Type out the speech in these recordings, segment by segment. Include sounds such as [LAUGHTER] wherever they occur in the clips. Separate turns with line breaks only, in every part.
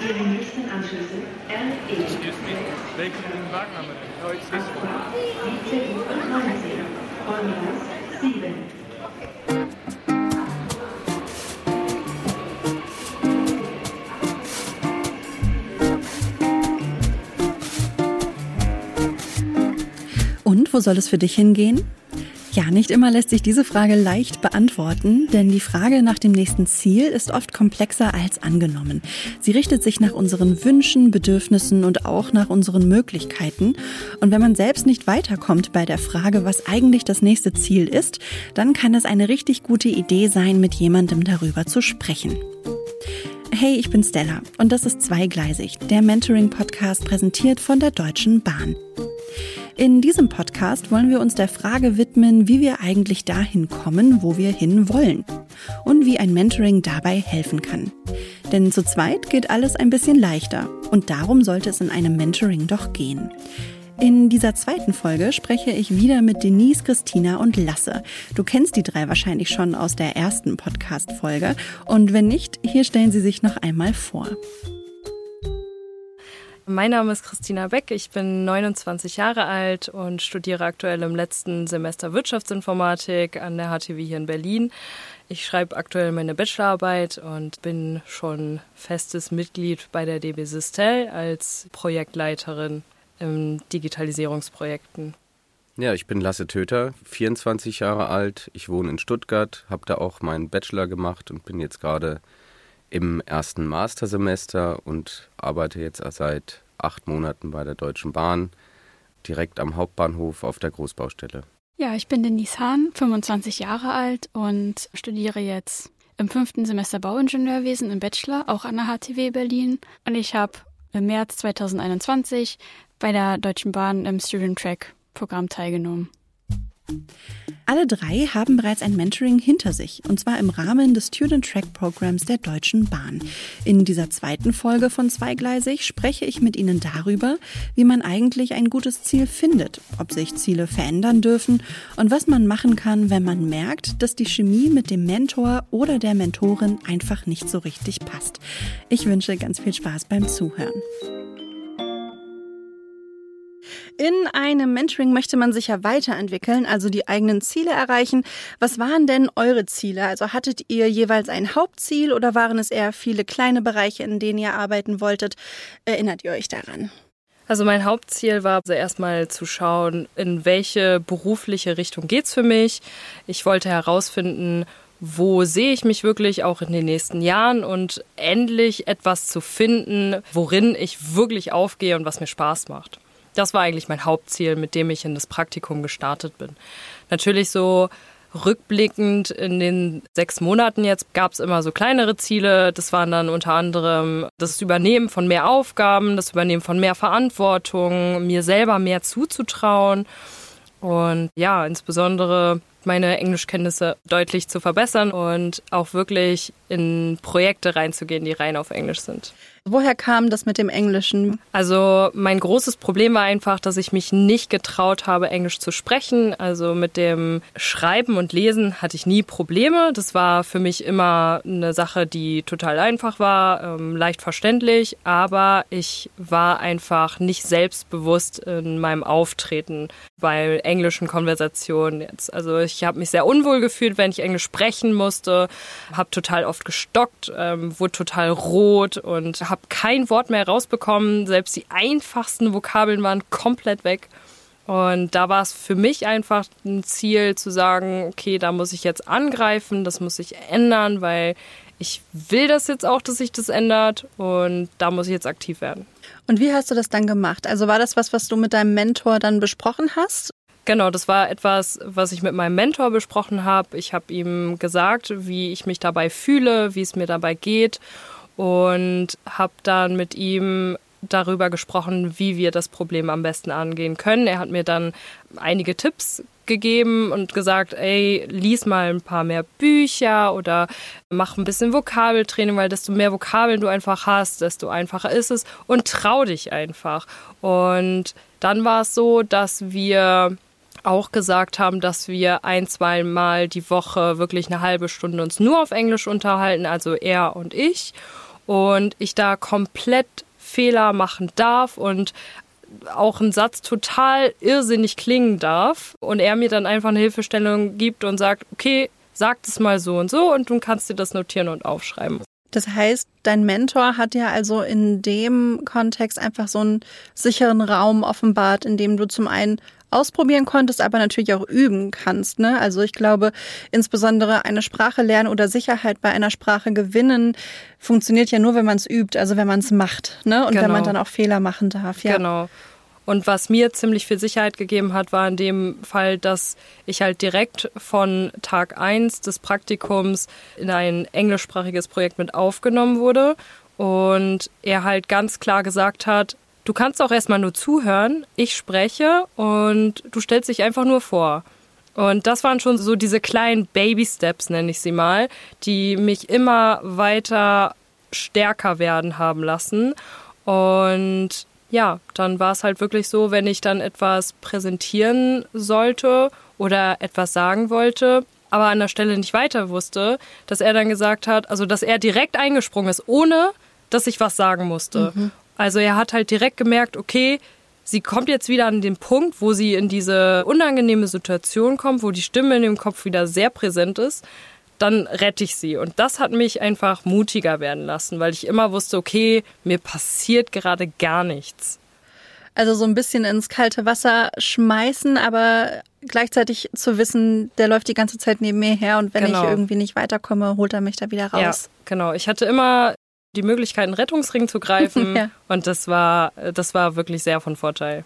Ihre nächsten Anschlüsse RE,
Welchen Wagen haben wir denn?
ICU und 19, Vollgas 7.
Und wo soll es für dich hingehen? Ja, nicht immer lässt sich diese Frage leicht beantworten, denn die Frage nach dem nächsten Ziel ist oft komplexer als angenommen. Sie richtet sich nach unseren Wünschen, Bedürfnissen und auch nach unseren Möglichkeiten. Und wenn man selbst nicht weiterkommt bei der Frage, was eigentlich das nächste Ziel ist, dann kann es eine richtig gute Idee sein, mit jemandem darüber zu sprechen. Hey, ich bin Stella und das ist Zweigleisig, der Mentoring-Podcast präsentiert von der Deutschen Bahn. In diesem Podcast wollen wir uns der Frage widmen, wie wir eigentlich dahin kommen, wo wir hin wollen und wie ein Mentoring dabei helfen kann. Denn zu zweit geht alles ein bisschen leichter und darum sollte es in einem Mentoring doch gehen. In dieser zweiten Folge spreche ich wieder mit Denise, Christina und Lasse. Du kennst die drei wahrscheinlich schon aus der ersten Podcast-Folge. Und wenn nicht, hier stellen sie sich noch einmal vor.
Mein Name ist Christina Beck, ich bin 29 Jahre alt und studiere aktuell im letzten Semester Wirtschaftsinformatik an der HTW hier in Berlin. Ich schreibe aktuell meine Bachelorarbeit und bin schon festes Mitglied bei der DB Sistel als Projektleiterin in Digitalisierungsprojekten.
Ja, ich bin Lasse Töter, 24 Jahre alt. Ich wohne in Stuttgart, habe da auch meinen Bachelor gemacht und bin jetzt gerade im ersten Mastersemester und arbeite jetzt seit acht Monaten bei der Deutschen Bahn, direkt am Hauptbahnhof auf der Großbaustelle.
Ja, ich bin Denise Hahn, 25 Jahre alt und studiere jetzt im fünften Semester Bauingenieurwesen im Bachelor, auch an der HTW Berlin. Und ich habe im März 2021 bei der Deutschen Bahn im Student Track Programm teilgenommen.
Alle drei haben bereits ein Mentoring hinter sich, und zwar im Rahmen des Student Track Programs der Deutschen Bahn. In dieser zweiten Folge von Zweigleisig spreche ich mit Ihnen darüber, wie man eigentlich ein gutes Ziel findet, ob sich Ziele verändern dürfen und was man machen kann, wenn man merkt, dass die Chemie mit dem Mentor oder der Mentorin einfach nicht so richtig passt. Ich wünsche ganz viel Spaß beim Zuhören. In einem Mentoring möchte man sich ja weiterentwickeln, also die eigenen Ziele erreichen. Was waren denn eure Ziele? Also hattet ihr jeweils ein Hauptziel oder waren es eher viele kleine Bereiche, in denen ihr arbeiten wolltet? Erinnert ihr euch daran?
Also mein Hauptziel war also erstmal zu schauen, in welche berufliche Richtung geht's für mich. Ich wollte herausfinden, wo sehe ich mich wirklich auch in den nächsten Jahren und endlich etwas zu finden, worin ich wirklich aufgehe und was mir Spaß macht. Das war eigentlich mein Hauptziel, mit dem ich in das Praktikum gestartet bin. Natürlich so rückblickend in den sechs Monaten jetzt gab es immer so kleinere Ziele. Das waren dann unter anderem das Übernehmen von mehr Aufgaben, das Übernehmen von mehr Verantwortung, mir selber mehr zuzutrauen und ja, insbesondere meine Englischkenntnisse deutlich zu verbessern und auch wirklich in Projekte reinzugehen, die rein auf Englisch sind.
Woher kam das mit dem Englischen?
Also mein großes Problem war einfach, dass ich mich nicht getraut habe, Englisch zu sprechen. Also mit dem Schreiben und Lesen hatte ich nie Probleme. Das war für mich immer eine Sache, die total einfach war, ähm, leicht verständlich. Aber ich war einfach nicht selbstbewusst in meinem Auftreten bei englischen Konversationen jetzt. Also ich habe mich sehr unwohl gefühlt, wenn ich Englisch sprechen musste, habe total oft gestockt, ähm, wurde total rot und habe kein Wort mehr rausbekommen. Selbst die einfachsten Vokabeln waren komplett weg. Und da war es für mich einfach ein Ziel zu sagen, okay, da muss ich jetzt angreifen, das muss ich ändern, weil ich will das jetzt auch, dass sich das ändert und da muss ich jetzt aktiv werden.
Und wie hast du das dann gemacht? Also war das was, was du mit deinem Mentor dann besprochen hast?
Genau, das war etwas, was ich mit meinem Mentor besprochen habe. Ich habe ihm gesagt, wie ich mich dabei fühle, wie es mir dabei geht und habe dann mit ihm darüber gesprochen, wie wir das Problem am besten angehen können. Er hat mir dann einige Tipps gegeben und gesagt, ey, lies mal ein paar mehr Bücher oder mach ein bisschen Vokabeltraining, weil desto mehr Vokabeln du einfach hast, desto einfacher ist es und trau dich einfach. Und dann war es so, dass wir auch gesagt haben, dass wir ein, zwei Mal die Woche wirklich eine halbe Stunde uns nur auf Englisch unterhalten, also er und ich und ich da komplett Fehler machen darf und auch ein Satz total irrsinnig klingen darf und er mir dann einfach eine Hilfestellung gibt und sagt, okay, sag es mal so und so und du kannst dir das notieren und aufschreiben.
Das heißt, dein Mentor hat ja also in dem Kontext einfach so einen sicheren Raum offenbart, in dem du zum einen ausprobieren konntest, aber natürlich auch üben kannst. Ne? Also ich glaube, insbesondere eine Sprache lernen oder Sicherheit bei einer Sprache gewinnen funktioniert ja nur, wenn man es übt, also wenn man es macht. Ne? Und genau. wenn man dann auch Fehler machen darf. Ja.
Genau. Und was mir ziemlich viel Sicherheit gegeben hat, war in dem Fall, dass ich halt direkt von Tag 1 des Praktikums in ein englischsprachiges Projekt mit aufgenommen wurde. Und er halt ganz klar gesagt hat, du kannst auch erstmal nur zuhören, ich spreche und du stellst dich einfach nur vor. Und das waren schon so diese kleinen Baby-Steps, nenne ich sie mal, die mich immer weiter stärker werden haben lassen. Und ja, dann war es halt wirklich so, wenn ich dann etwas präsentieren sollte oder etwas sagen wollte, aber an der Stelle nicht weiter wusste, dass er dann gesagt hat, also dass er direkt eingesprungen ist, ohne dass ich was sagen musste. Mhm. Also er hat halt direkt gemerkt, okay, sie kommt jetzt wieder an den Punkt, wo sie in diese unangenehme Situation kommt, wo die Stimme in dem Kopf wieder sehr präsent ist dann rette ich sie. Und das hat mich einfach mutiger werden lassen, weil ich immer wusste, okay, mir passiert gerade gar nichts.
Also so ein bisschen ins kalte Wasser schmeißen, aber gleichzeitig zu wissen, der läuft die ganze Zeit neben mir her und wenn genau. ich irgendwie nicht weiterkomme, holt er mich da wieder raus.
Ja, genau. Ich hatte immer die Möglichkeit, einen Rettungsring zu greifen [LAUGHS] ja. und das war, das war wirklich sehr von Vorteil.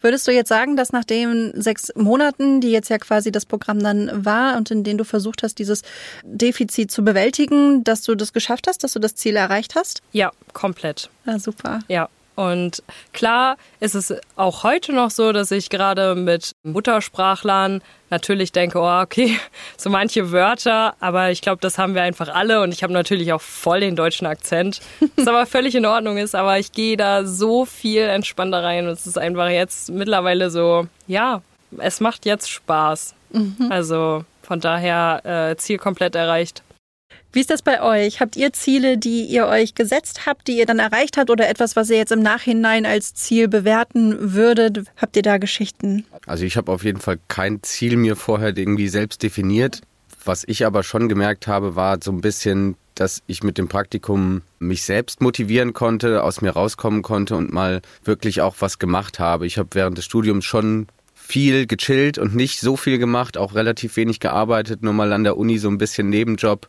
Würdest du jetzt sagen, dass nach den sechs Monaten, die jetzt ja quasi das Programm dann war und in denen du versucht hast, dieses Defizit zu bewältigen, dass du das geschafft hast, dass du das Ziel erreicht hast?
Ja, komplett.
Ja, super.
Ja, und klar ist es auch heute noch so, dass ich gerade mit Muttersprachlern natürlich denke, oh, okay, [LAUGHS] so manche Wörter, aber ich glaube, das haben wir einfach alle und ich habe natürlich auch voll den deutschen Akzent, was aber völlig in Ordnung ist, aber ich gehe da so viel entspannter rein und es ist einfach jetzt mittlerweile so, ja, es macht jetzt Spaß. Mhm. Also von daher äh, Ziel komplett erreicht.
Wie ist das bei euch? Habt ihr Ziele, die ihr euch gesetzt habt, die ihr dann erreicht habt oder etwas, was ihr jetzt im Nachhinein als Ziel bewerten würdet? Habt ihr da Geschichten?
Also ich habe auf jeden Fall kein Ziel mir vorher irgendwie selbst definiert. Was ich aber schon gemerkt habe, war so ein bisschen, dass ich mit dem Praktikum mich selbst motivieren konnte, aus mir rauskommen konnte und mal wirklich auch was gemacht habe. Ich habe während des Studiums schon viel gechillt und nicht so viel gemacht, auch relativ wenig gearbeitet, nur mal an der Uni so ein bisschen Nebenjob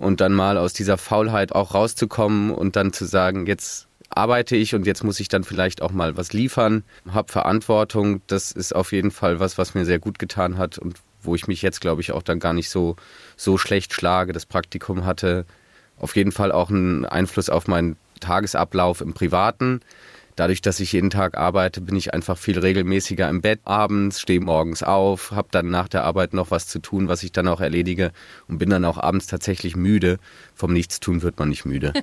und dann mal aus dieser Faulheit auch rauszukommen und dann zu sagen, jetzt arbeite ich und jetzt muss ich dann vielleicht auch mal was liefern, habe Verantwortung. Das ist auf jeden Fall was, was mir sehr gut getan hat und wo ich mich jetzt, glaube ich, auch dann gar nicht so, so schlecht schlage. Das Praktikum hatte auf jeden Fall auch einen Einfluss auf meinen Tagesablauf im Privaten. Dadurch, dass ich jeden Tag arbeite, bin ich einfach viel regelmäßiger im Bett abends, stehe morgens auf, habe dann nach der Arbeit noch was zu tun, was ich dann auch erledige und bin dann auch abends tatsächlich müde. Vom Nichtstun wird man nicht müde. [LAUGHS]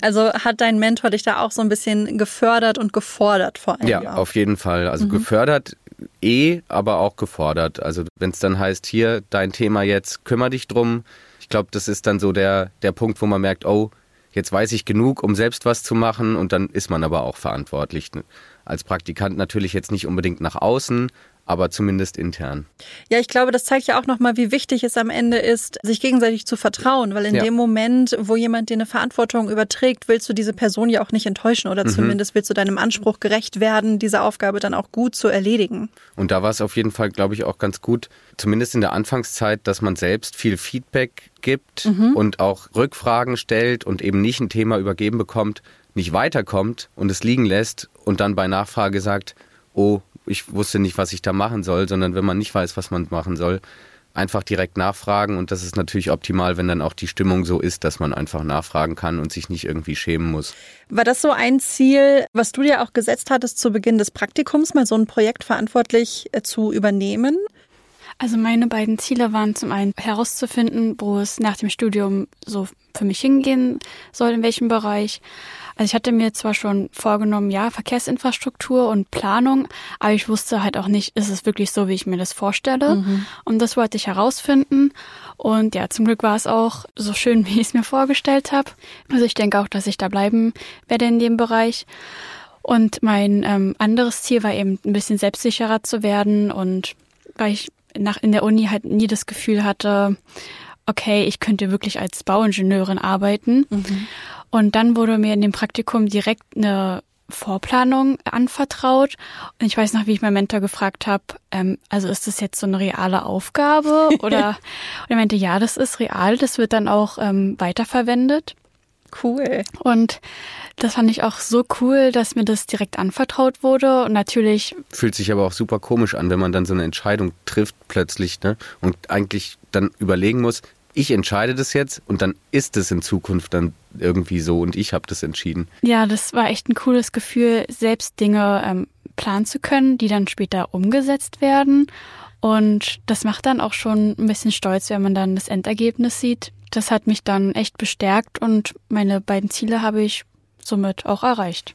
Also hat dein Mentor dich da auch so ein bisschen gefördert und gefordert vor allem?
Ja, auch. auf jeden Fall. Also mhm. gefördert eh, aber auch gefordert. Also wenn es dann heißt, hier dein Thema jetzt, kümmere dich drum. Ich glaube, das ist dann so der, der Punkt, wo man merkt, oh, jetzt weiß ich genug, um selbst was zu machen und dann ist man aber auch verantwortlich. Als Praktikant natürlich jetzt nicht unbedingt nach außen, aber zumindest intern.
Ja, ich glaube, das zeigt ja auch nochmal, wie wichtig es am Ende ist, sich gegenseitig zu vertrauen, weil in ja. dem Moment, wo jemand dir eine Verantwortung überträgt, willst du diese Person ja auch nicht enttäuschen oder mhm. zumindest willst du deinem Anspruch gerecht werden, diese Aufgabe dann auch gut zu erledigen.
Und da war es auf jeden Fall, glaube ich, auch ganz gut, zumindest in der Anfangszeit, dass man selbst viel Feedback gibt mhm. und auch Rückfragen stellt und eben nicht ein Thema übergeben bekommt, nicht weiterkommt und es liegen lässt und dann bei Nachfrage sagt, oh, ich wusste nicht, was ich da machen soll, sondern wenn man nicht weiß, was man machen soll, einfach direkt nachfragen und das ist natürlich optimal, wenn dann auch die Stimmung so ist, dass man einfach nachfragen kann und sich nicht irgendwie schämen muss.
War das so ein Ziel, was du dir auch gesetzt hattest zu Beginn des Praktikums, mal so ein Projekt verantwortlich äh, zu übernehmen?
Also meine beiden Ziele waren zum einen herauszufinden, wo es nach dem Studium so für mich hingehen soll, in welchem Bereich. Also ich hatte mir zwar schon vorgenommen, ja, Verkehrsinfrastruktur und Planung, aber ich wusste halt auch nicht, ist es wirklich so, wie ich mir das vorstelle. Mhm. Und das wollte ich herausfinden. Und ja, zum Glück war es auch so schön, [LAUGHS] wie ich es mir vorgestellt habe. Also ich denke auch, dass ich da bleiben werde in dem Bereich. Und mein ähm, anderes Ziel war eben ein bisschen selbstsicherer zu werden und weil ich nach, in der Uni halt nie das Gefühl hatte, okay, ich könnte wirklich als Bauingenieurin arbeiten. Mhm. Und dann wurde mir in dem Praktikum direkt eine Vorplanung anvertraut. Und ich weiß noch, wie ich meinen Mentor gefragt habe, ähm, also ist das jetzt so eine reale Aufgabe? [LAUGHS] Oder und er meinte, ja, das ist real, das wird dann auch ähm, weiterverwendet.
Cool.
Und das fand ich auch so cool, dass mir das direkt anvertraut wurde. Und natürlich.
Fühlt sich aber auch super komisch an, wenn man dann so eine Entscheidung trifft plötzlich, ne? Und eigentlich dann überlegen muss, ich entscheide das jetzt und dann ist es in Zukunft dann irgendwie so und ich habe das entschieden.
Ja, das war echt ein cooles Gefühl, selbst Dinge ähm, planen zu können, die dann später umgesetzt werden. Und das macht dann auch schon ein bisschen stolz, wenn man dann das Endergebnis sieht. Das hat mich dann echt bestärkt und meine beiden Ziele habe ich somit auch erreicht.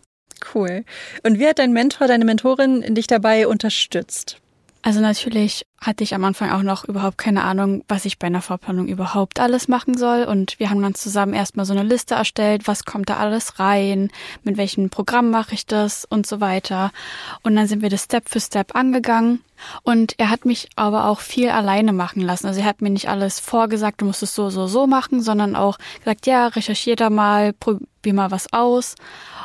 Cool. Und wie hat dein Mentor, deine Mentorin dich dabei unterstützt?
Also natürlich hatte ich am Anfang auch noch überhaupt keine Ahnung, was ich bei einer Vorplanung überhaupt alles machen soll. Und wir haben dann zusammen erstmal so eine Liste erstellt, was kommt da alles rein, mit welchem Programm mache ich das und so weiter. Und dann sind wir das Step für Step angegangen. Und er hat mich aber auch viel alleine machen lassen. Also er hat mir nicht alles vorgesagt, du musst es so, so, so machen, sondern auch gesagt, ja, recherchier da mal, probier mal was aus.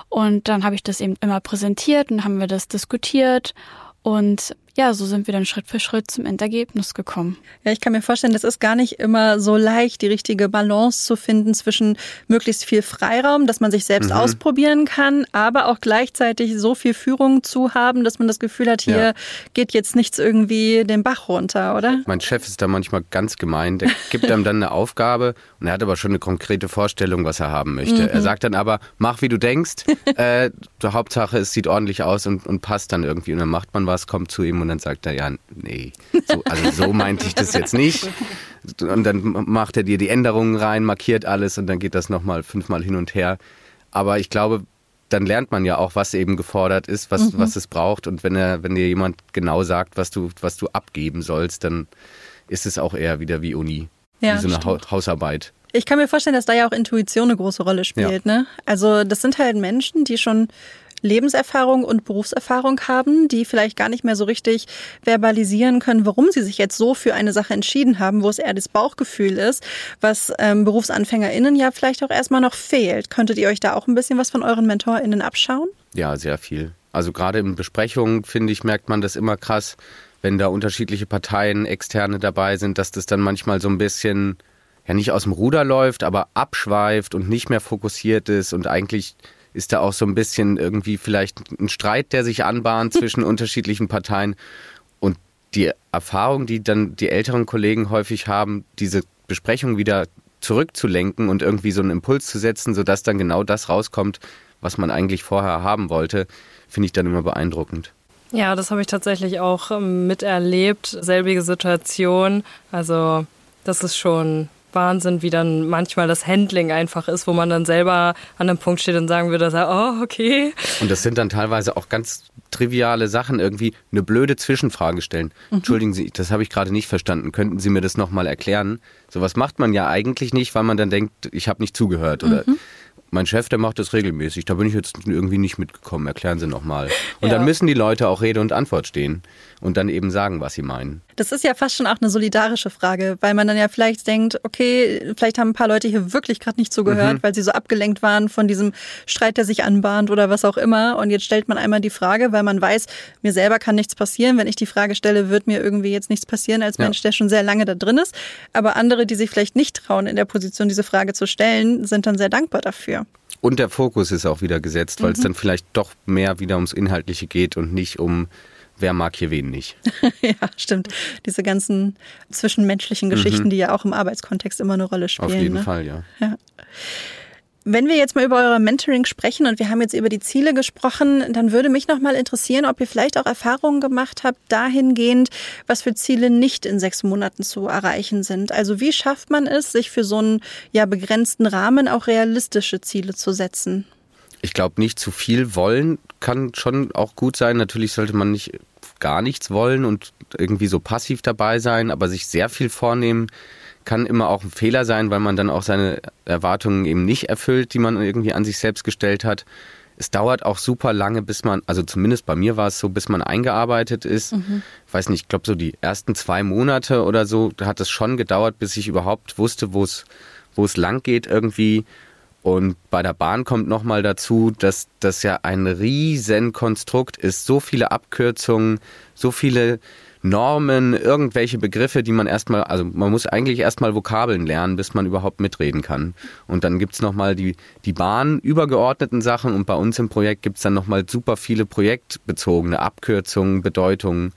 Und dann habe ich das eben immer präsentiert und haben wir das diskutiert. Und ja, so sind wir dann Schritt für Schritt zum Endergebnis gekommen.
Ja, ich kann mir vorstellen, das ist gar nicht immer so leicht, die richtige Balance zu finden zwischen möglichst viel Freiraum, dass man sich selbst mhm. ausprobieren kann, aber auch gleichzeitig so viel Führung zu haben, dass man das Gefühl hat, hier ja. geht jetzt nichts irgendwie den Bach runter, oder?
Mein Chef ist da manchmal ganz gemein. Der [LAUGHS] gibt einem dann eine Aufgabe und er hat aber schon eine konkrete Vorstellung, was er haben möchte. Mhm. Er sagt dann aber, mach wie du denkst. [LAUGHS] äh, die Hauptsache, es sieht ordentlich aus und, und passt dann irgendwie. Und dann macht man was, kommt zu ihm und und dann sagt er, ja, nee, so, also so [LAUGHS] meinte ich das jetzt nicht. Und dann macht er dir die Änderungen rein, markiert alles und dann geht das nochmal fünfmal hin und her. Aber ich glaube, dann lernt man ja auch, was eben gefordert ist, was, mhm. was es braucht. Und wenn er, wenn dir jemand genau sagt, was du, was du abgeben sollst, dann ist es auch eher wieder wie Uni, ja, wie so eine ha Hausarbeit.
Ich kann mir vorstellen, dass da ja auch Intuition eine große Rolle spielt. Ja. Ne? Also das sind halt Menschen, die schon Lebenserfahrung und Berufserfahrung haben, die vielleicht gar nicht mehr so richtig verbalisieren können, warum sie sich jetzt so für eine Sache entschieden haben, wo es eher das Bauchgefühl ist, was ähm, BerufsanfängerInnen ja vielleicht auch erstmal noch fehlt. Könntet ihr euch da auch ein bisschen was von euren MentorInnen abschauen?
Ja, sehr viel. Also gerade in Besprechungen, finde ich, merkt man das immer krass, wenn da unterschiedliche Parteien, Externe dabei sind, dass das dann manchmal so ein bisschen ja nicht aus dem Ruder läuft, aber abschweift und nicht mehr fokussiert ist und eigentlich ist da auch so ein bisschen irgendwie vielleicht ein Streit, der sich anbahnt [LAUGHS] zwischen unterschiedlichen Parteien. Und die Erfahrung, die dann die älteren Kollegen häufig haben, diese Besprechung wieder zurückzulenken und irgendwie so einen Impuls zu setzen, sodass dann genau das rauskommt, was man eigentlich vorher haben wollte, finde ich dann immer beeindruckend.
Ja, das habe ich tatsächlich auch ähm, miterlebt. Selbige Situation. Also das ist schon Wahnsinn, wie dann manchmal das Handling einfach ist, wo man dann selber an einem Punkt steht und sagen würde, oh, okay.
Und das sind dann teilweise auch ganz triviale Sachen, irgendwie eine blöde Zwischenfrage stellen. Mhm. Entschuldigen Sie, das habe ich gerade nicht verstanden. Könnten Sie mir das nochmal erklären? Sowas macht man ja eigentlich nicht, weil man dann denkt, ich habe nicht zugehört oder mhm mein Chef, der macht das regelmäßig. Da bin ich jetzt irgendwie nicht mitgekommen. Erklären Sie nochmal. Und ja. dann müssen die Leute auch Rede und Antwort stehen und dann eben sagen, was sie meinen.
Das ist ja fast schon auch eine solidarische Frage, weil man dann ja vielleicht denkt, okay, vielleicht haben ein paar Leute hier wirklich gerade nicht zugehört, mhm. weil sie so abgelenkt waren von diesem Streit, der sich anbahnt oder was auch immer. Und jetzt stellt man einmal die Frage, weil man weiß, mir selber kann nichts passieren. Wenn ich die Frage stelle, wird mir irgendwie jetzt nichts passieren als Mensch, ja. der schon sehr lange da drin ist. Aber andere, die sich vielleicht nicht trauen, in der Position diese Frage zu stellen, sind dann sehr dankbar dafür.
Und der Fokus ist auch wieder gesetzt, weil mhm. es dann vielleicht doch mehr wieder ums Inhaltliche geht und nicht um wer mag hier wen nicht. [LAUGHS]
ja, stimmt. Diese ganzen zwischenmenschlichen Geschichten, mhm. die ja auch im Arbeitskontext immer eine Rolle spielen.
Auf jeden
ne?
Fall, ja.
ja. Wenn wir jetzt mal über euer Mentoring sprechen und wir haben jetzt über die Ziele gesprochen, dann würde mich noch mal interessieren, ob ihr vielleicht auch Erfahrungen gemacht habt dahingehend, was für Ziele nicht in sechs Monaten zu erreichen sind. Also wie schafft man es, sich für so einen ja begrenzten Rahmen auch realistische Ziele zu setzen?
Ich glaube, nicht zu viel wollen kann schon auch gut sein. Natürlich sollte man nicht gar nichts wollen und irgendwie so passiv dabei sein, aber sich sehr viel vornehmen kann immer auch ein Fehler sein, weil man dann auch seine Erwartungen eben nicht erfüllt, die man irgendwie an sich selbst gestellt hat. Es dauert auch super lange, bis man, also zumindest bei mir war es so, bis man eingearbeitet ist. Mhm. Ich weiß nicht, ich glaube so die ersten zwei Monate oder so hat es schon gedauert, bis ich überhaupt wusste, wo es wo es lang geht irgendwie. Und bei der Bahn kommt nochmal dazu, dass das ja ein riesen Konstrukt ist. So viele Abkürzungen, so viele Normen, irgendwelche Begriffe, die man erstmal, also man muss eigentlich erstmal Vokabeln lernen, bis man überhaupt mitreden kann. Und dann gibt's nochmal die, die Bahn übergeordneten Sachen und bei uns im Projekt gibt's dann nochmal super viele projektbezogene Abkürzungen, Bedeutungen.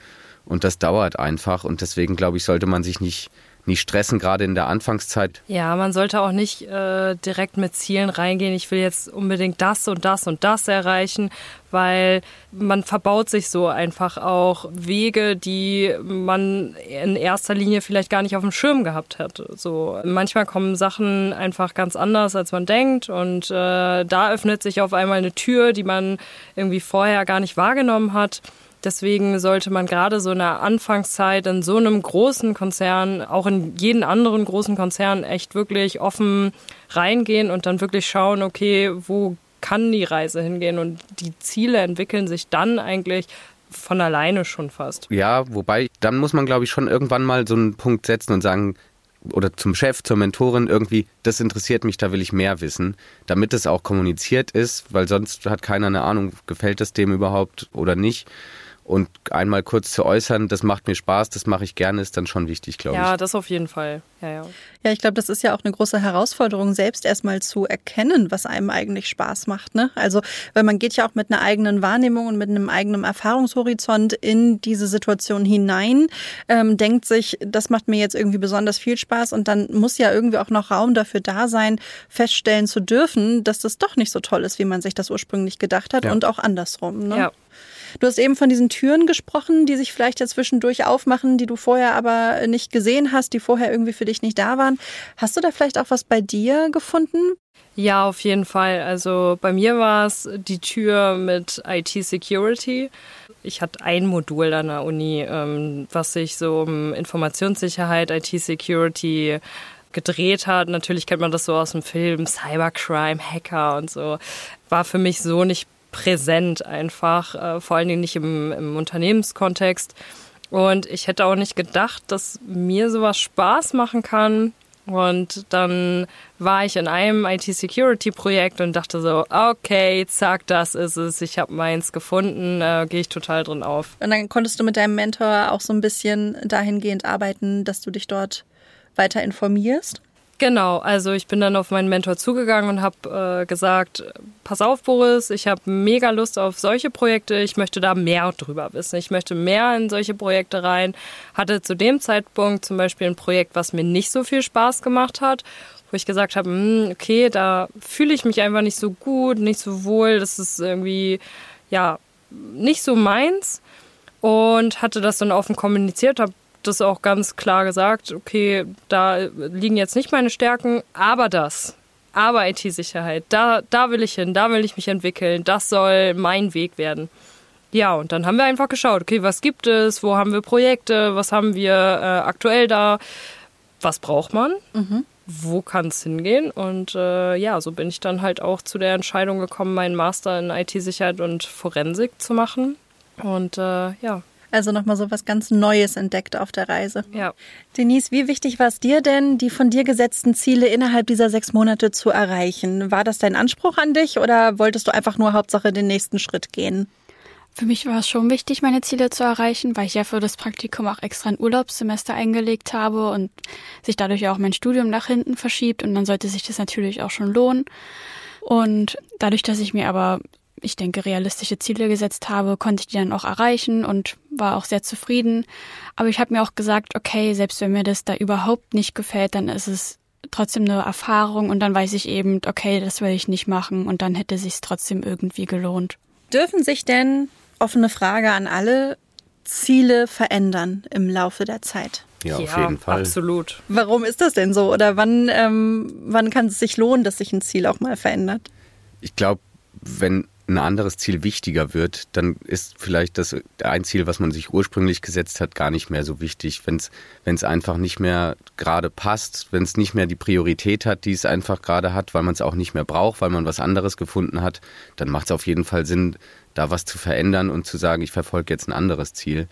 Und das dauert einfach und deswegen glaube ich, sollte man sich nicht nicht stressen, gerade in der Anfangszeit.
Ja, man sollte auch nicht äh, direkt mit Zielen reingehen, ich will jetzt unbedingt das und das und das erreichen, weil man verbaut sich so einfach auch Wege, die man in erster Linie vielleicht gar nicht auf dem Schirm gehabt hat. So manchmal kommen Sachen einfach ganz anders, als man denkt und äh, da öffnet sich auf einmal eine Tür, die man irgendwie vorher gar nicht wahrgenommen hat. Deswegen sollte man gerade so in der Anfangszeit in so einem großen Konzern, auch in jeden anderen großen Konzern, echt wirklich offen reingehen und dann wirklich schauen, okay, wo kann die Reise hingehen? Und die Ziele entwickeln sich dann eigentlich von alleine schon fast.
Ja, wobei, dann muss man, glaube ich, schon irgendwann mal so einen Punkt setzen und sagen, oder zum Chef, zur Mentorin irgendwie, das interessiert mich, da will ich mehr wissen, damit es auch kommuniziert ist, weil sonst hat keiner eine Ahnung, gefällt es dem überhaupt oder nicht. Und einmal kurz zu äußern, das macht mir Spaß, das mache ich gerne, ist dann schon wichtig, glaube
ja,
ich.
Ja, das auf jeden Fall. Ja, ja.
ja ich glaube, das ist ja auch eine große Herausforderung, selbst erstmal zu erkennen, was einem eigentlich Spaß macht. Ne? Also, weil man geht ja auch mit einer eigenen Wahrnehmung und mit einem eigenen Erfahrungshorizont in diese Situation hinein, ähm, denkt sich, das macht mir jetzt irgendwie besonders viel Spaß und dann muss ja irgendwie auch noch Raum dafür da sein, feststellen zu dürfen, dass das doch nicht so toll ist, wie man sich das ursprünglich gedacht hat ja. und auch andersrum. Ne?
Ja.
Du hast eben von diesen Türen gesprochen, die sich vielleicht ja zwischendurch aufmachen, die du vorher aber nicht gesehen hast, die vorher irgendwie für dich nicht da waren. Hast du da vielleicht auch was bei dir gefunden?
Ja, auf jeden Fall. Also bei mir war es die Tür mit IT Security. Ich hatte ein Modul an der Uni, ähm, was sich so um Informationssicherheit, IT Security gedreht hat. Natürlich kennt man das so aus dem Film, Cybercrime, Hacker und so. War für mich so nicht präsent einfach, äh, vor allen Dingen nicht im, im Unternehmenskontext. Und ich hätte auch nicht gedacht, dass mir sowas Spaß machen kann. Und dann war ich in einem IT-Security-Projekt und dachte so, okay, zack, das ist es. Ich habe meins gefunden, äh, gehe ich total drin auf.
Und dann konntest du mit deinem Mentor auch so ein bisschen dahingehend arbeiten, dass du dich dort weiter informierst?
Genau, also ich bin dann auf meinen Mentor zugegangen und habe äh, gesagt, pass auf Boris, ich habe mega Lust auf solche Projekte, ich möchte da mehr drüber wissen, ich möchte mehr in solche Projekte rein. Hatte zu dem Zeitpunkt zum Beispiel ein Projekt, was mir nicht so viel Spaß gemacht hat, wo ich gesagt habe, hm, okay, da fühle ich mich einfach nicht so gut, nicht so wohl, das ist irgendwie, ja, nicht so meins. Und hatte das dann offen kommuniziert, habe das auch ganz klar gesagt, okay, da liegen jetzt nicht meine Stärken, aber das. Aber IT-Sicherheit, da, da will ich hin, da will ich mich entwickeln, das soll mein Weg werden. Ja, und dann haben wir einfach geschaut, okay, was gibt es, wo haben wir Projekte, was haben wir äh, aktuell da, was braucht man, mhm. wo kann es hingehen? Und äh, ja, so bin ich dann halt auch zu der Entscheidung gekommen, meinen Master in IT-Sicherheit und Forensik zu machen. Und äh, ja,
also nochmal so was ganz Neues entdeckt auf der Reise.
Ja.
Denise, wie wichtig war es dir denn, die von dir gesetzten Ziele innerhalb dieser sechs Monate zu erreichen? War das dein Anspruch an dich oder wolltest du einfach nur Hauptsache den nächsten Schritt gehen?
Für mich war es schon wichtig, meine Ziele zu erreichen, weil ich ja für das Praktikum auch extra ein Urlaubssemester eingelegt habe und sich dadurch auch mein Studium nach hinten verschiebt und dann sollte sich das natürlich auch schon lohnen. Und dadurch, dass ich mir aber ich denke, realistische Ziele gesetzt habe, konnte ich die dann auch erreichen und war auch sehr zufrieden. Aber ich habe mir auch gesagt, okay, selbst wenn mir das da überhaupt nicht gefällt, dann ist es trotzdem eine Erfahrung und dann weiß ich eben, okay, das will ich nicht machen und dann hätte sich trotzdem irgendwie gelohnt.
Dürfen sich denn, offene Frage an alle, Ziele verändern im Laufe der Zeit?
Ja, auf jeden Fall.
Absolut.
Warum ist das denn so? Oder wann, ähm, wann kann es sich lohnen, dass sich ein Ziel auch mal verändert?
Ich glaube, wenn ein anderes Ziel wichtiger wird, dann ist vielleicht das ein Ziel, was man sich ursprünglich gesetzt hat, gar nicht mehr so wichtig. Wenn es einfach nicht mehr gerade passt, wenn es nicht mehr die Priorität hat, die es einfach gerade hat, weil man es auch nicht mehr braucht, weil man was anderes gefunden hat, dann macht es auf jeden Fall Sinn, da was zu verändern und zu sagen, ich verfolge jetzt ein anderes Ziel,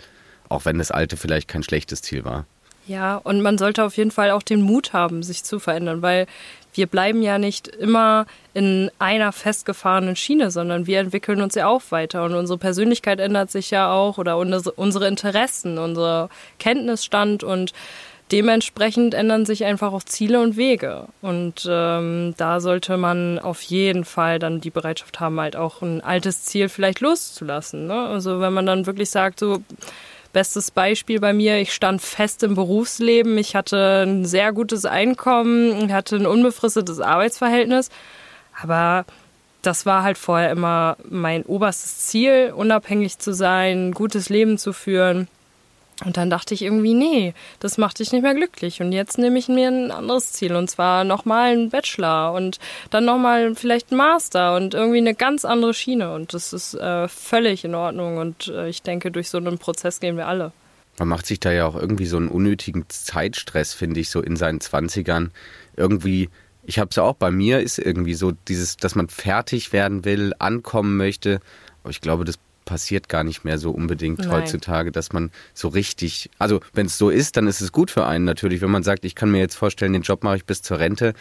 auch wenn das alte vielleicht kein schlechtes Ziel war.
Ja, und man sollte auf jeden Fall auch den Mut haben, sich zu verändern, weil wir bleiben ja nicht immer in einer festgefahrenen Schiene, sondern wir entwickeln uns ja auch weiter und unsere Persönlichkeit ändert sich ja auch oder unsere Interessen, unser Kenntnisstand und dementsprechend ändern sich einfach auch Ziele und Wege. Und ähm, da sollte man auf jeden Fall dann die Bereitschaft haben, halt auch ein altes Ziel vielleicht loszulassen. Ne? Also wenn man dann wirklich sagt, so Bestes Beispiel bei mir, ich stand fest im Berufsleben, ich hatte ein sehr gutes Einkommen, hatte ein unbefristetes Arbeitsverhältnis, aber das war halt vorher immer mein oberstes Ziel, unabhängig zu sein, ein gutes Leben zu führen. Und dann dachte ich irgendwie, nee, das macht dich nicht mehr glücklich. Und jetzt nehme ich mir ein anderes Ziel und zwar nochmal einen Bachelor und dann nochmal vielleicht einen Master und irgendwie eine ganz andere Schiene. Und das ist äh, völlig in Ordnung und äh, ich denke, durch so einen Prozess gehen wir alle.
Man macht sich da ja auch irgendwie so einen unnötigen Zeitstress, finde ich, so in seinen Zwanzigern. Irgendwie, ich habe es ja auch bei mir, ist irgendwie so dieses, dass man fertig werden will, ankommen möchte. Aber ich glaube, das passiert gar nicht mehr so unbedingt Nein. heutzutage, dass man so richtig, also wenn es so ist, dann ist es gut für einen natürlich, wenn man sagt, ich kann mir jetzt vorstellen, den Job mache ich bis zur Rente,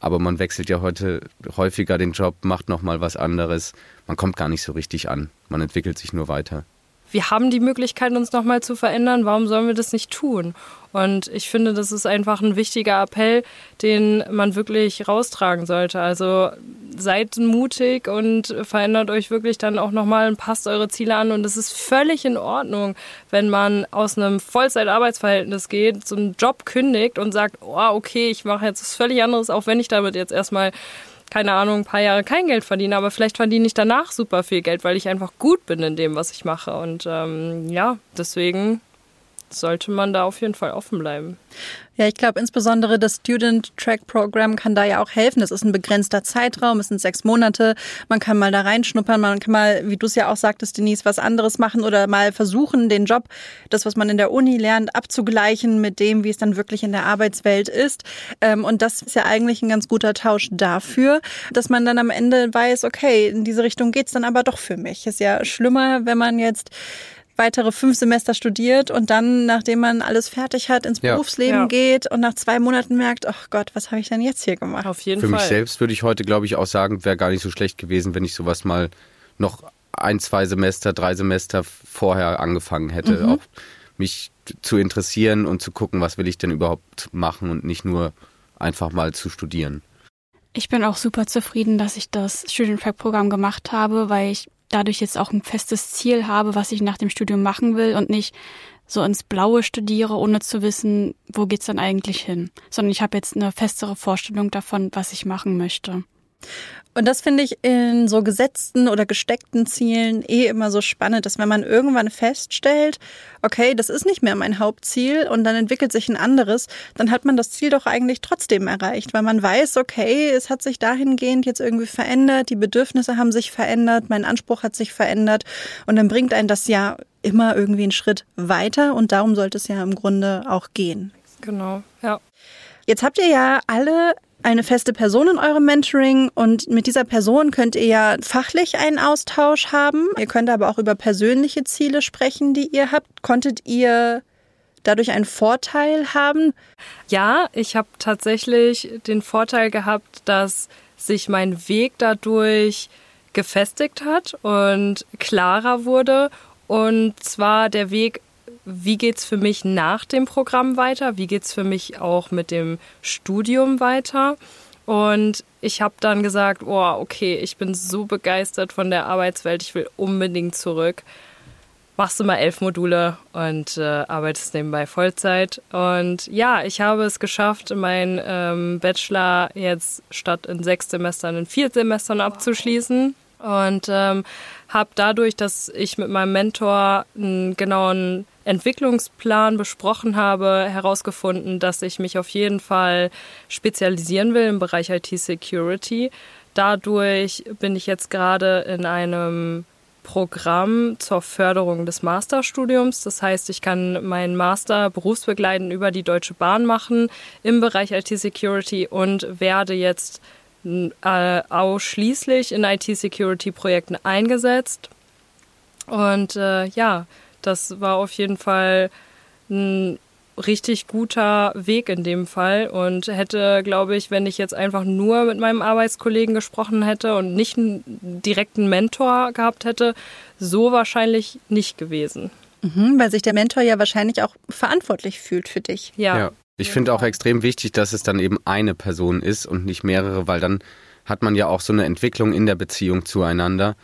aber man wechselt ja heute häufiger den Job, macht nochmal was anderes, man kommt gar nicht so richtig an, man entwickelt sich nur weiter
wir haben die Möglichkeit, uns nochmal zu verändern. Warum sollen wir das nicht tun? Und ich finde, das ist einfach ein wichtiger Appell, den man wirklich raustragen sollte. Also seid mutig und verändert euch wirklich dann auch nochmal und passt eure Ziele an. Und es ist völlig in Ordnung, wenn man aus einem Vollzeitarbeitsverhältnis geht, einen Job kündigt und sagt, oh, okay, ich mache jetzt was völlig anderes, auch wenn ich damit jetzt erstmal keine Ahnung, ein paar Jahre kein Geld verdiene, aber vielleicht verdiene ich danach super viel Geld, weil ich einfach gut bin in dem, was ich mache. Und ähm, ja, deswegen sollte man da auf jeden Fall offen bleiben.
Ja, ich glaube insbesondere das Student Track Program kann da ja auch helfen. Das ist ein begrenzter Zeitraum, es sind sechs Monate. Man kann mal da reinschnuppern, man kann mal, wie du es ja auch sagtest, Denise, was anderes machen oder mal versuchen, den Job, das, was man in der Uni lernt, abzugleichen mit dem, wie es dann wirklich in der Arbeitswelt ist. Ähm, und das ist ja eigentlich ein ganz guter Tausch dafür, dass man dann am Ende weiß, okay, in diese Richtung geht's dann aber doch für mich. Ist ja schlimmer, wenn man jetzt weitere fünf Semester studiert und dann, nachdem man alles fertig hat, ins ja. Berufsleben ja. geht und nach zwei Monaten merkt, ach oh Gott, was habe ich denn jetzt hier gemacht?
Auf jeden
Für
Fall.
mich selbst würde ich heute, glaube ich, auch sagen, wäre gar nicht so schlecht gewesen, wenn ich sowas mal noch ein, zwei Semester, drei Semester vorher angefangen hätte. Mhm. Auch mich zu interessieren und zu gucken, was will ich denn überhaupt machen und nicht nur einfach mal zu studieren.
Ich bin auch super zufrieden, dass ich das Studientrack-Programm gemacht habe, weil ich dadurch jetzt auch ein festes Ziel habe, was ich nach dem Studium machen will und nicht so ins Blaue studiere, ohne zu wissen, wo geht's dann eigentlich hin, sondern ich habe jetzt eine festere Vorstellung davon, was ich machen möchte.
Und das finde ich in so gesetzten oder gesteckten Zielen eh immer so spannend, dass wenn man irgendwann feststellt, okay, das ist nicht mehr mein Hauptziel und dann entwickelt sich ein anderes, dann hat man das Ziel doch eigentlich trotzdem erreicht, weil man weiß, okay, es hat sich dahingehend jetzt irgendwie verändert, die Bedürfnisse haben sich verändert, mein Anspruch hat sich verändert und dann bringt einen das ja immer irgendwie einen Schritt weiter und darum sollte es ja im Grunde auch gehen.
Genau, ja.
Jetzt habt ihr ja alle eine feste Person in eurem Mentoring und mit dieser Person könnt ihr ja fachlich einen Austausch haben. Ihr könnt aber auch über persönliche Ziele sprechen, die ihr habt. Konntet ihr dadurch einen Vorteil haben?
Ja, ich habe tatsächlich den Vorteil gehabt, dass sich mein Weg dadurch gefestigt hat und klarer wurde. Und zwar der Weg wie geht es für mich nach dem Programm weiter? Wie geht es für mich auch mit dem Studium weiter? Und ich habe dann gesagt, oh, okay, ich bin so begeistert von der Arbeitswelt, ich will unbedingt zurück. machst du mal elf Module und äh, arbeitest nebenbei Vollzeit. Und ja, ich habe es geschafft, meinen ähm, Bachelor jetzt statt in sechs Semestern in vier Semestern abzuschließen. Und ähm, habe dadurch, dass ich mit meinem Mentor einen genauen Entwicklungsplan besprochen habe, herausgefunden, dass ich mich auf jeden Fall spezialisieren will im Bereich IT-Security. Dadurch bin ich jetzt gerade in einem Programm zur Förderung des Masterstudiums. Das heißt, ich kann meinen Master berufsbegleitend über die Deutsche Bahn machen im Bereich IT-Security und werde jetzt äh, ausschließlich in IT-Security-Projekten eingesetzt. Und äh, ja, das war auf jeden Fall ein richtig guter Weg in dem Fall und hätte, glaube ich, wenn ich jetzt einfach nur mit meinem Arbeitskollegen gesprochen hätte und nicht einen direkten Mentor gehabt hätte, so wahrscheinlich nicht gewesen.
Mhm, weil sich der Mentor ja wahrscheinlich auch verantwortlich fühlt für dich.
Ja. ja. Ich finde auch extrem wichtig, dass es dann eben eine Person ist und nicht mehrere, weil dann hat man ja auch so eine Entwicklung in der Beziehung zueinander.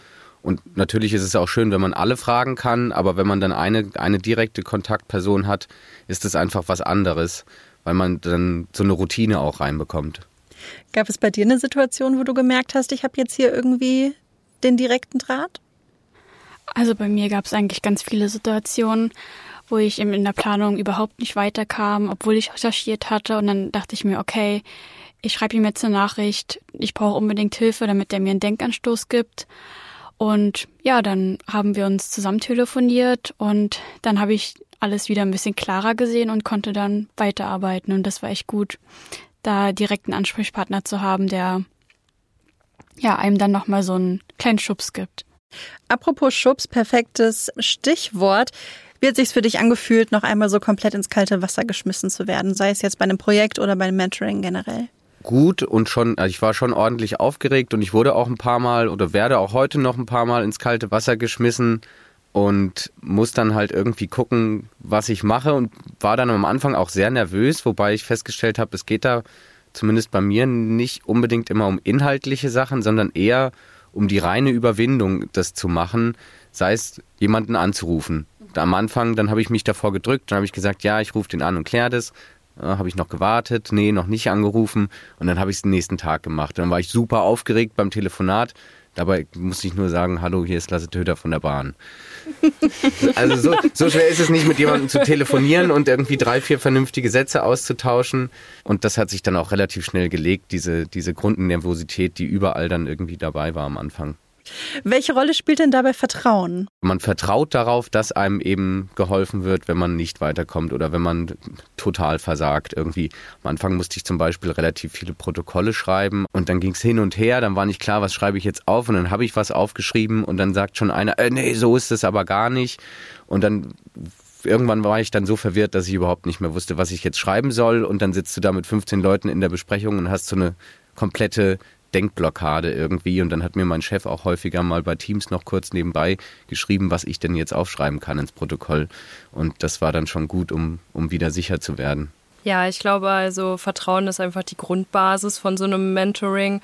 Und natürlich ist es auch schön, wenn man alle fragen kann, aber wenn man dann eine, eine direkte Kontaktperson hat, ist es einfach was anderes, weil man dann so eine Routine auch reinbekommt.
Gab es bei dir eine Situation, wo du gemerkt hast, ich habe jetzt hier irgendwie den direkten Draht?
Also bei mir gab es eigentlich ganz viele Situationen, wo ich in der Planung überhaupt nicht weiterkam, obwohl ich recherchiert hatte. Und dann dachte ich mir, okay, ich schreibe ihm jetzt eine Nachricht, ich brauche unbedingt Hilfe, damit er mir einen Denkanstoß gibt. Und ja, dann haben wir uns zusammen telefoniert und dann habe ich alles wieder ein bisschen klarer gesehen und konnte dann weiterarbeiten. Und das war echt gut, da direkt einen Ansprechpartner zu haben, der ja einem dann nochmal so einen kleinen Schubs gibt.
Apropos Schubs, perfektes Stichwort. Wie hat sich für dich angefühlt, noch einmal so komplett ins kalte Wasser geschmissen zu werden, sei es jetzt bei einem Projekt oder bei einem Mentoring generell?
gut und schon, also ich war schon ordentlich aufgeregt und ich wurde auch ein paar Mal oder werde auch heute noch ein paar Mal ins kalte Wasser geschmissen und muss dann halt irgendwie gucken, was ich mache und war dann am Anfang auch sehr nervös, wobei ich festgestellt habe, es geht da zumindest bei mir nicht unbedingt immer um inhaltliche Sachen, sondern eher um die reine Überwindung, das zu machen, sei es jemanden anzurufen. Am Anfang, dann habe ich mich davor gedrückt, dann habe ich gesagt, ja, ich rufe den an und kläre das. Ja, habe ich noch gewartet, nee, noch nicht angerufen und dann habe ich es den nächsten Tag gemacht. Dann war ich super aufgeregt beim Telefonat. Dabei musste ich nur sagen, hallo, hier ist Lasse Töter von der Bahn. [LAUGHS] also so, so schwer ist es nicht, mit jemandem zu telefonieren und irgendwie drei, vier vernünftige Sätze auszutauschen. Und das hat sich dann auch relativ schnell gelegt, diese, diese Grundnervosität, die überall dann irgendwie dabei war am Anfang.
Welche Rolle spielt denn dabei Vertrauen?
Man vertraut darauf, dass einem eben geholfen wird, wenn man nicht weiterkommt oder wenn man total versagt irgendwie. Am Anfang musste ich zum Beispiel relativ viele Protokolle schreiben und dann ging es hin und her, dann war nicht klar, was schreibe ich jetzt auf und dann habe ich was aufgeschrieben und dann sagt schon einer, äh, nee, so ist es aber gar nicht. Und dann irgendwann war ich dann so verwirrt, dass ich überhaupt nicht mehr wusste, was ich jetzt schreiben soll. Und dann sitzt du da mit 15 Leuten in der Besprechung und hast so eine komplette Denkblockade irgendwie. Und dann hat mir mein Chef auch häufiger mal bei Teams noch kurz nebenbei geschrieben, was ich denn jetzt aufschreiben kann ins Protokoll. Und das war dann schon gut, um, um wieder sicher zu werden.
Ja, ich glaube also, Vertrauen ist einfach die Grundbasis von so einem Mentoring.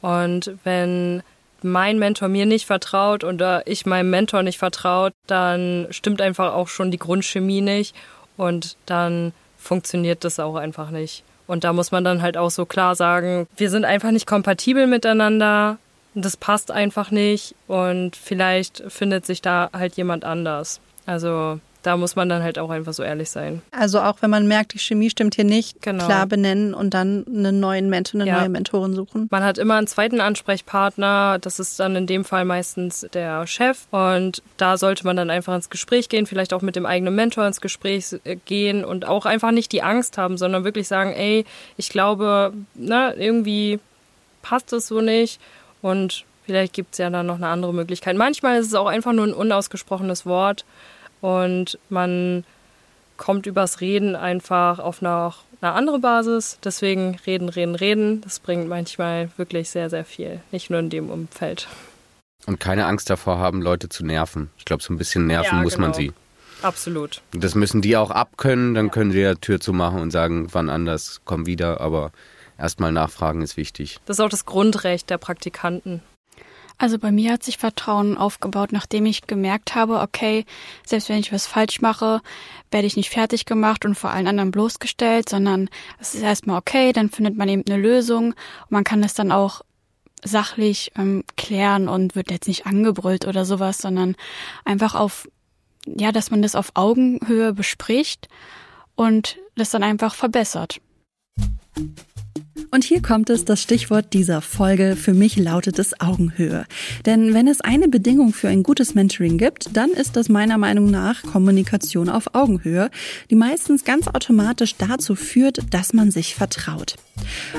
Und wenn mein Mentor mir nicht vertraut oder ich meinem Mentor nicht vertraut, dann stimmt einfach auch schon die Grundchemie nicht und dann funktioniert das auch einfach nicht. Und da muss man dann halt auch so klar sagen, wir sind einfach nicht kompatibel miteinander, das passt einfach nicht und vielleicht findet sich da halt jemand anders. Also da muss man dann halt auch einfach so ehrlich sein.
Also auch wenn man merkt, die Chemie stimmt hier nicht, genau. klar benennen und dann einen neuen Mentor, eine ja. neue Mentorin suchen.
Man hat immer einen zweiten Ansprechpartner, das ist dann in dem Fall meistens der Chef und da sollte man dann einfach ins Gespräch gehen, vielleicht auch mit dem eigenen Mentor ins Gespräch äh, gehen und auch einfach nicht die Angst haben, sondern wirklich sagen, ey, ich glaube, na, ne, irgendwie passt es so nicht und Vielleicht gibt es ja dann noch eine andere Möglichkeit. Manchmal ist es auch einfach nur ein unausgesprochenes Wort und man kommt übers Reden einfach auf eine, eine andere Basis. Deswegen reden, reden, reden. Das bringt manchmal wirklich sehr, sehr viel. Nicht nur in dem Umfeld.
Und keine Angst davor haben, Leute zu nerven. Ich glaube, so ein bisschen nerven ja, muss genau. man sie.
Absolut.
Das müssen die auch abkönnen, dann können sie ja Tür zumachen und sagen, wann anders, komm wieder. Aber erstmal nachfragen ist wichtig.
Das ist auch das Grundrecht der Praktikanten.
Also bei mir hat sich Vertrauen aufgebaut, nachdem ich gemerkt habe, okay, selbst wenn ich was falsch mache, werde ich nicht fertig gemacht und vor allen anderen bloßgestellt, sondern es ist erstmal okay, dann findet man eben eine Lösung und man kann es dann auch sachlich ähm, klären und wird jetzt nicht angebrüllt oder sowas, sondern einfach auf, ja, dass man das auf Augenhöhe bespricht und das dann einfach verbessert.
Und hier kommt es, das Stichwort dieser Folge. Für mich lautet es Augenhöhe. Denn wenn es eine Bedingung für ein gutes Mentoring gibt, dann ist das meiner Meinung nach Kommunikation auf Augenhöhe, die meistens ganz automatisch dazu führt, dass man sich vertraut.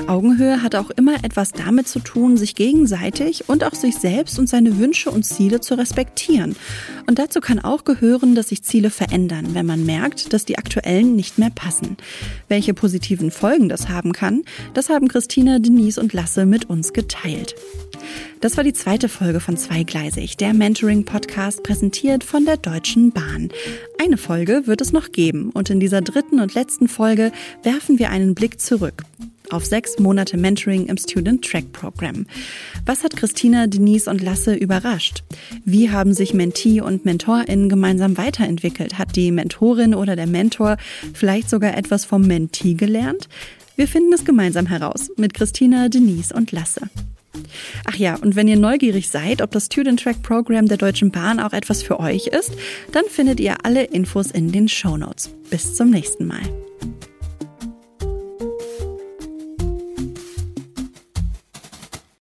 Augenhöhe hat auch immer etwas damit zu tun, sich gegenseitig und auch sich selbst und seine Wünsche und Ziele zu respektieren. Und dazu kann auch gehören, dass sich Ziele verändern, wenn man merkt, dass die aktuellen nicht mehr passen. Welche positiven Folgen das haben kann, das haben Christina, Denise und Lasse mit uns geteilt. Das war die zweite Folge von Zweigleisig, der Mentoring-Podcast präsentiert von der Deutschen Bahn. Eine Folge wird es noch geben und in dieser dritten und letzten Folge werfen wir einen Blick zurück auf sechs Monate Mentoring im Student Track Program. Was hat Christina, Denise und Lasse überrascht? Wie haben sich Mentee und MentorInnen gemeinsam weiterentwickelt? Hat die Mentorin oder der Mentor vielleicht sogar etwas vom Mentee gelernt? Wir finden es gemeinsam heraus mit Christina, Denise und Lasse. Ach ja, und wenn ihr neugierig seid, ob das Student Track Program der Deutschen Bahn auch etwas für euch ist, dann findet ihr alle Infos in den Show Notes. Bis zum nächsten Mal.